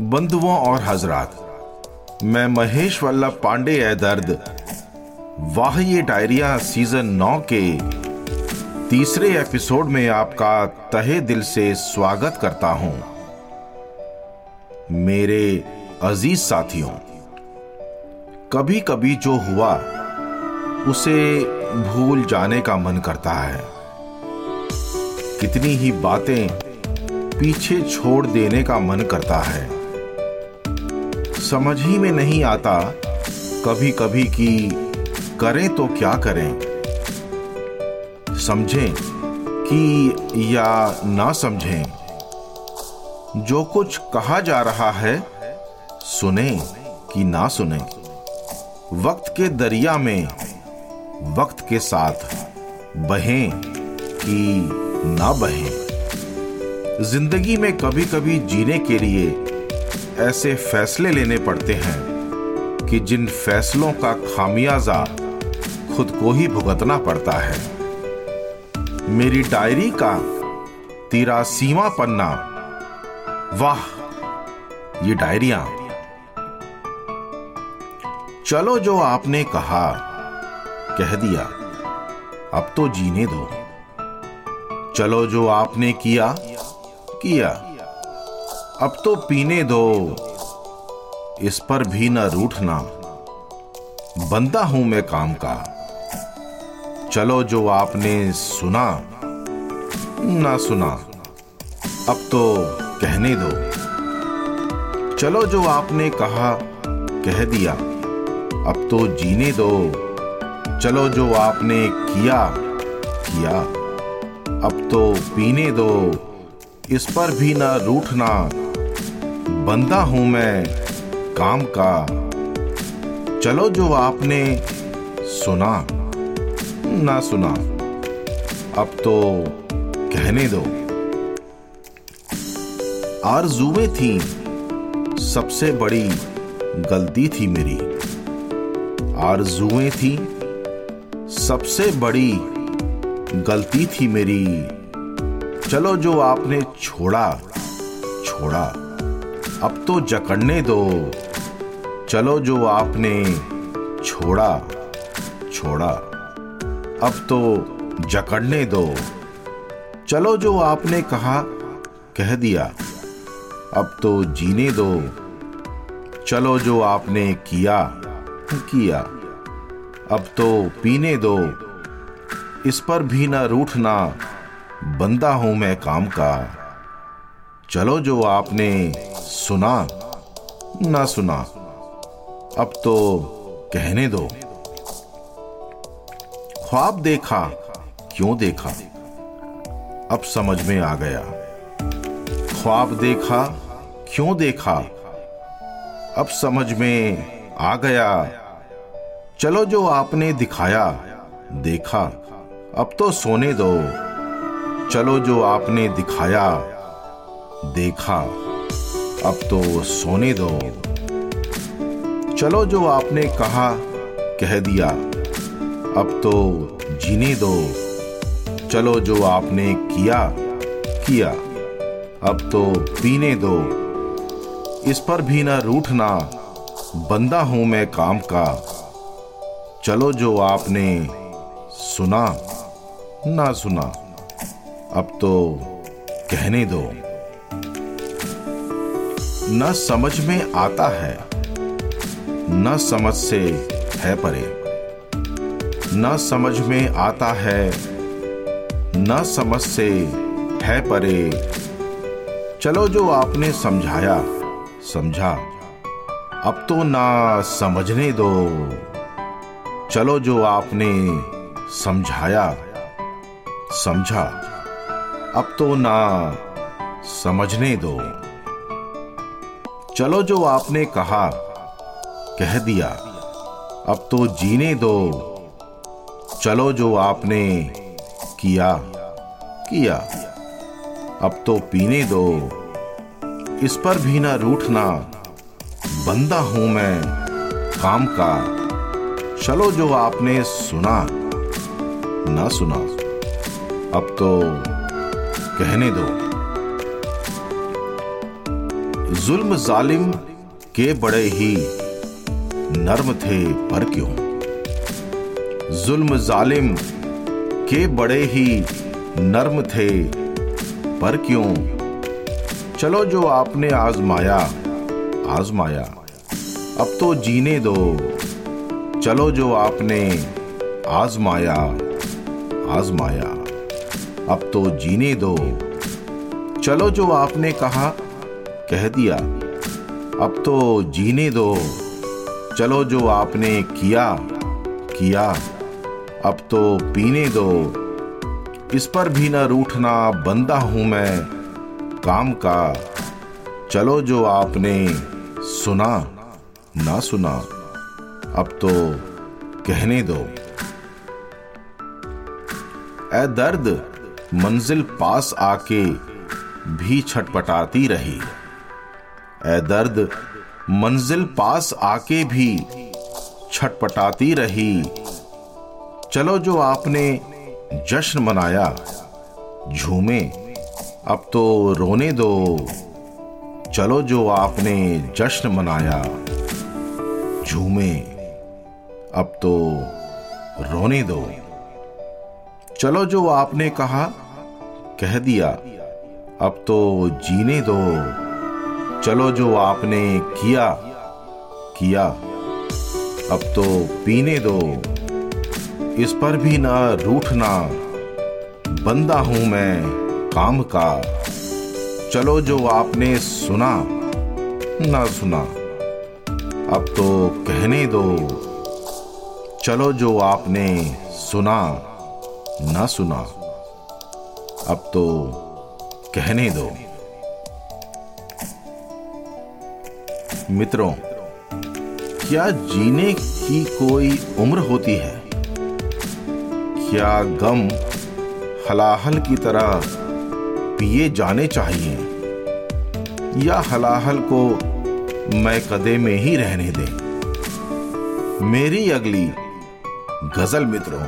बंधुओं और हजरात, मैं महेश वल्लभ पांडे ए दर्द वाह ये डायरिया सीज़न नौ के तीसरे एपिसोड में आपका तहे दिल से स्वागत करता हूँ। मेरे अज़ीज़ साथियों कभी कभी जो हुआ, उसे भूल जाने का मन करता है। कितनी ही बातें पीछे छोड़ देने का मन करता है। समझ ही में नहीं आता कभी कभी कि करें तो क्या करें? समझें कि या ना समझें। जो कुछ कहा जा रहा है, सुने कि ना सुने। वक्त के दरिया में, वक्त के साथ बहें कि ना बहें। ज़िंदगी में कभी कभी जीने के लिए ऐसे फैसले लेने पड़ते हैं कि जिन फैसलों का खामियाजा खुद को ही भुगतना पड़ता है। मेरी डायरी का तिरासीवा पन्ना। वाह, ये डायरिया। चलो जो आपने कहा, कह दिया। अब तो जीने दो। चलो जो आपने किया किया। अब तो पीने दो। इस पर भी न रूठना बंदा हूँ मैं काम का। चलो जो आपने सुना, ना सुना, अब तो कहने दो। चलो जो आपने कहा, कह दिया, अब तो जीने दो। चलो जो आपने किया किया, अब तो पीने दो। इस पर भी ना रूठना बंदा हूँ मैं काम का। चलो जो आपने सुना, ना सुना, अब तो कहने दो। आरजुएँ थी, सबसे बड़ी गलती थी मेरी। आरजुएँ थी, सबसे बड़ी गलती थी मेरी। चलो जो आपने छोड़ा छोड़ा। अब तो जकड़ने दो। चलो जो आपने छोड़ा छोड़ा। अब तो जकड़ने दो। चलो जो आपने कहा, कह दिया। अब तो जीने दो। चलो जो आपने किया किया। अब तो पीने दो। इस पर भी ना रूठना, बंदा हूँ मैं काम का। चलो जो आपने सुना, ना सुना। अब तो कहने दो। ख्वाब देखा, क्यों देखा? अब समझ में आ गया। ख्वाब देखा, क्यों देखा? अब समझ में आ गया। चलो जो आपने दिखाया, देखा। अब तो सोने दो। चलो जो आपने दिखाया, देखा। अब तो सोने दो। चलो जो आपने कहा, कह दिया। अब तो जीने दो। चलो जो आपने किया किया। अब तो पीने दो। इस पर भी ना रूठना। बंदा हूँ मैं काम का। चलो जो आपने सुना, ना सुना। अब तो कहने दो। न समझ में आता है, न समझ से है परे। न समझ में आता है, न समझ से है परे। चलो जो आपने समझाया, समझा। अब तो ना समझने दो। चलो जो आपने समझाया, समझा। अब तो ना समझने दो। चलो जो आपने कहा, कह दिया। अब तो जीने दो। चलो जो आपने किया किया। अब तो पीने दो। इस पर भी ना रूठना। बंदा हूँ मैं काम का चलो जो आपने सुना, ना सुना। अब तो कहने दो। जुल्म जालिम के बड़े ही नर्म थे, पर क्यों? जुल्म जालिम के बड़े ही नर्म थे, पर क्यों? चलो जो आपने आजमाया आजमाया। अब तो जीने दो। चलो जो आपने आजमाया आजमाया। अब तो जीने दो। चलो जो आपने कहा कह दिया, अब तो जीने दो। चलो जो आपने किया किया। अब तो पीने दो। इस पर भी न रूठना, बंदा हूँ मैं, काम का। चलो जो आपने सुना, ना सुना, अब तो कहने दो। ए दर्द मंजिल पास आके भी छटपटाती रही। ए दर्द, मंजिल पास आके भी छटपटाती रही। चलो जो आपने जश्न मनाया, झूमे, अब तो रोने दो। चलो जो आपने जश्न मनाया, झूमे, अब तो रोने दो। चलो जो आपने कहा, कह दिया, अब तो जीने दो। चलो जो आपने किया किया। अब तो पीने दो। इस पर भी ना रूठना। बंदा हूँ मैं काम का। चलो जो आपने सुना, ना सुना। अब तो कहने दो। चलो जो आपने सुना, ना सुना। अब तो कहने दो। मित्रों, क्या जीने की कोई उम्र होती है? क्या गम हलाहल की तरह पिए जाने चाहिए? या हलाहल को मैं कदे में ही रहने दे? मेरी अगली गज़ल मित्रों